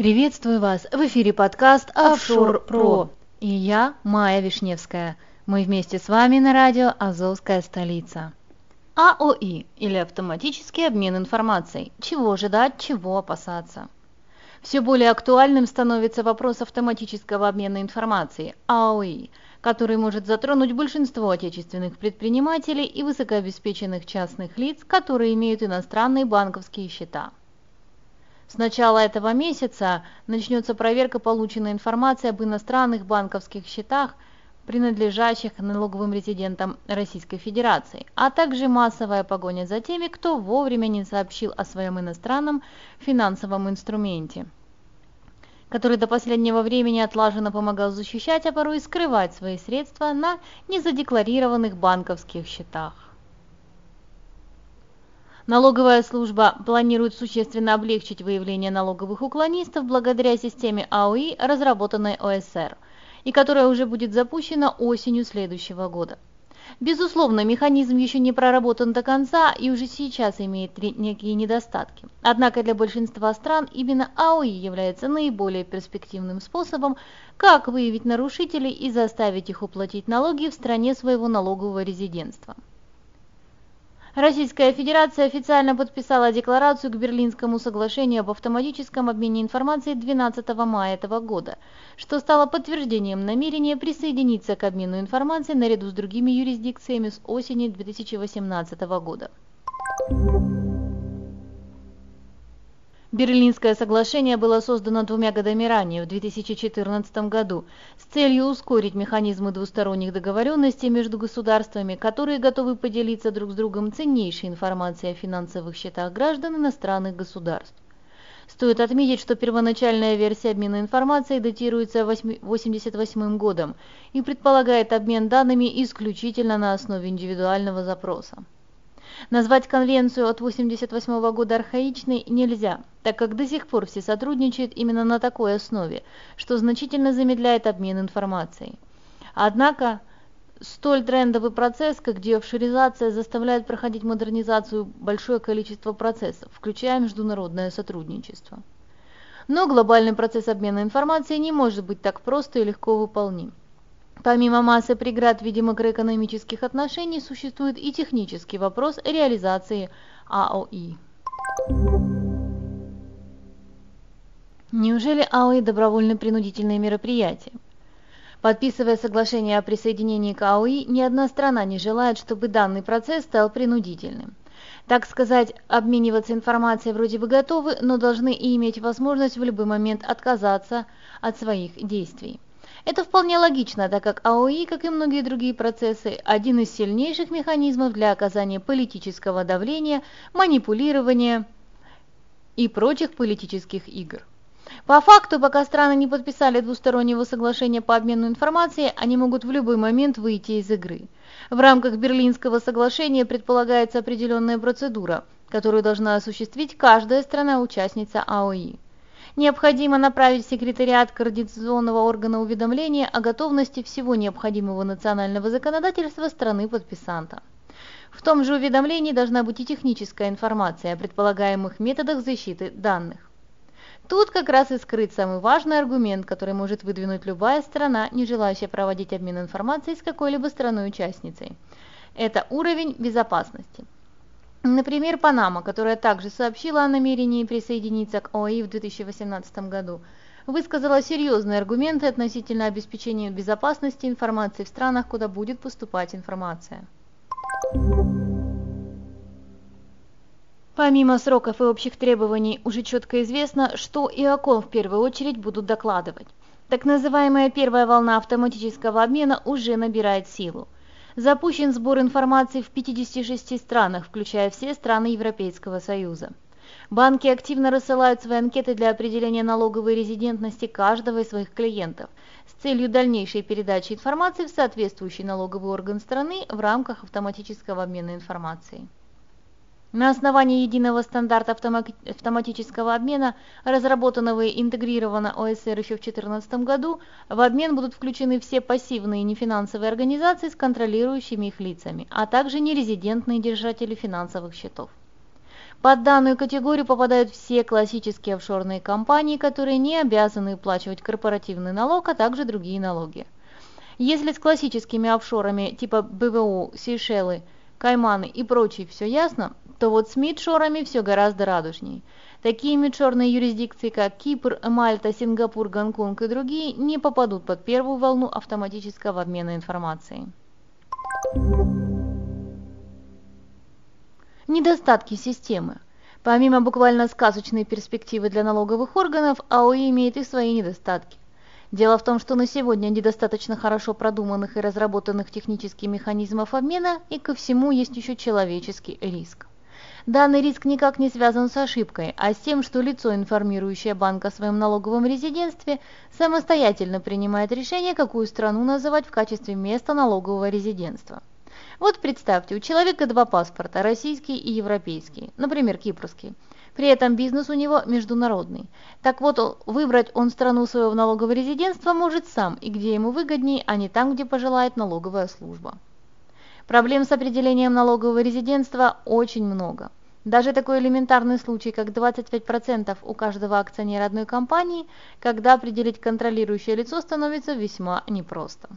Приветствую вас! В эфире подкаст «Офшор Про» и я, Майя Вишневская. Мы вместе с вами на радио «Азовская столица». АОИ или автоматический обмен информацией. Чего ожидать, чего опасаться. Все более актуальным становится вопрос автоматического обмена информацией, АОИ, который может затронуть большинство отечественных предпринимателей и высокообеспеченных частных лиц, которые имеют иностранные банковские счета. С начала этого месяца начнется проверка полученной информации об иностранных банковских счетах – принадлежащих налоговым резидентам Российской Федерации, а также массовая погоня за теми, кто вовремя не сообщил о своем иностранном финансовом инструменте который до последнего времени отлаженно помогал защищать, а порой и скрывать свои средства на незадекларированных банковских счетах. Налоговая служба планирует существенно облегчить выявление налоговых уклонистов благодаря системе АОИ, разработанной ОСР – и которая уже будет запущена осенью следующего года. Безусловно, механизм еще не проработан до конца и уже сейчас имеет некие недостатки. Однако для большинства стран именно АОИ является наиболее перспективным способом, как выявить нарушителей и заставить их уплатить налоги в стране своего налогового резидентства. Российская Федерация официально подписала декларацию к Берлинскому соглашению об автоматическом обмене информацией 12 мая этого года, что стало подтверждением намерения присоединиться к обмену информацией наряду с другими юрисдикциями с осени 2018 года. Берлинское соглашение было создано двумя годами ранее, в 2014 году, с целью ускорить механизмы двусторонних договоренностей между государствами, которые готовы поделиться друг с другом ценнейшей информацией о финансовых счетах граждан иностранных государств. Стоит отметить, что первоначальная версия обмена информацией датируется 1988 годом и предполагает обмен данными исключительно на основе индивидуального запроса. Назвать конвенцию от 1988 года архаичной нельзя, так как до сих пор все сотрудничают именно на такой основе, что значительно замедляет обмен информацией. Однако, столь трендовый процесс, как деофшоризация, заставляет проходить модернизацию большое количество процессов, включая международное сотрудничество. Но глобальный процесс обмена информацией не может быть так просто и легко выполним. Помимо массы преград в виде макроэкономических отношений, существует и технический вопрос реализации АОИ. Неужели АОИ – добровольно-принудительные мероприятия? Подписывая соглашение о присоединении к АОИ, ни одна страна не желает, чтобы данный процесс стал принудительным. Так сказать, обмениваться информацией вроде бы готовы, но должны и иметь возможность в любой момент отказаться от своих действий. Это вполне логично, так как АОИ, как и многие другие процессы, один из сильнейших механизмов для оказания политического давления, манипулирования и прочих политических игр. По факту, пока страны не подписали двустороннего соглашения по обмену информацией, они могут в любой момент выйти из игры. В рамках Берлинского соглашения предполагается определенная процедура, которую должна осуществить каждая страна-участница АОИ. Необходимо направить в секретариат координационного органа уведомления о готовности всего необходимого национального законодательства страны-подписанта. В том же уведомлении должна быть и техническая информация о предполагаемых методах защиты данных. Тут как раз и скрыт самый важный аргумент, который может выдвинуть любая страна, не желающая проводить обмен информацией с какой-либо страной-участницей. Это уровень безопасности. Например, Панама, которая также сообщила о намерении присоединиться к ОАИ в 2018 году, высказала серьезные аргументы относительно обеспечения безопасности информации в странах, куда будет поступать информация. Помимо сроков и общих требований, уже четко известно, что и о ком в первую очередь будут докладывать. Так называемая первая волна автоматического обмена уже набирает силу. Запущен сбор информации в 56 странах, включая все страны Европейского Союза. Банки активно рассылают свои анкеты для определения налоговой резидентности каждого из своих клиентов с целью дальнейшей передачи информации в соответствующий налоговый орган страны в рамках автоматического обмена информацией. На основании единого стандарта автоматического обмена, разработанного и интегрированного ОСР еще в 2014 году, в обмен будут включены все пассивные нефинансовые организации с контролирующими их лицами, а также нерезидентные держатели финансовых счетов. Под данную категорию попадают все классические офшорные компании, которые не обязаны уплачивать корпоративный налог, а также другие налоги. Если с классическими офшорами типа БВУ, Сейшелы – Кайманы и прочие все ясно, то вот с мидшорами все гораздо радужней. Такие мидшорные юрисдикции, как Кипр, Мальта, Сингапур, Гонконг и другие, не попадут под первую волну автоматического обмена информацией. Недостатки системы. Помимо буквально сказочной перспективы для налоговых органов, АОИ имеет и свои недостатки. Дело в том, что на сегодня недостаточно хорошо продуманных и разработанных технических механизмов обмена, и ко всему есть еще человеческий риск. Данный риск никак не связан с ошибкой, а с тем, что лицо, информирующее банк о своем налоговом резидентстве, самостоятельно принимает решение, какую страну называть в качестве места налогового резидентства. Вот представьте, у человека два паспорта, российский и европейский, например, кипрский. При этом бизнес у него международный. Так вот, выбрать он страну своего налогового резидентства может сам и где ему выгоднее, а не там, где пожелает налоговая служба. Проблем с определением налогового резидентства очень много. Даже такой элементарный случай, как 25% у каждого акционера одной компании, когда определить контролирующее лицо становится весьма непросто.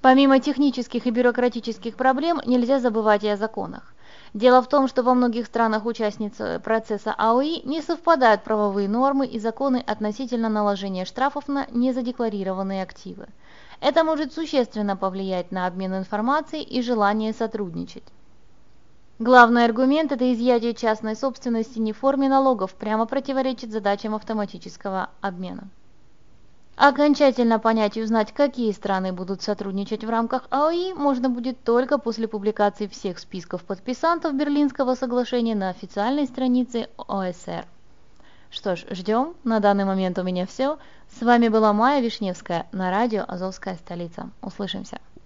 Помимо технических и бюрократических проблем, нельзя забывать и о законах. Дело в том, что во многих странах участниц процесса АОИ не совпадают правовые нормы и законы относительно наложения штрафов на незадекларированные активы. Это может существенно повлиять на обмен информацией и желание сотрудничать. Главный аргумент – это изъятие частной собственности не в форме налогов, прямо противоречит задачам автоматического обмена. Окончательно понять и узнать, какие страны будут сотрудничать в рамках АОИ, можно будет только после публикации всех списков подписантов Берлинского соглашения на официальной странице ОСР. Что ж, ждем. На данный момент у меня все. С вами была Майя Вишневская на радио «Азовская столица». Услышимся.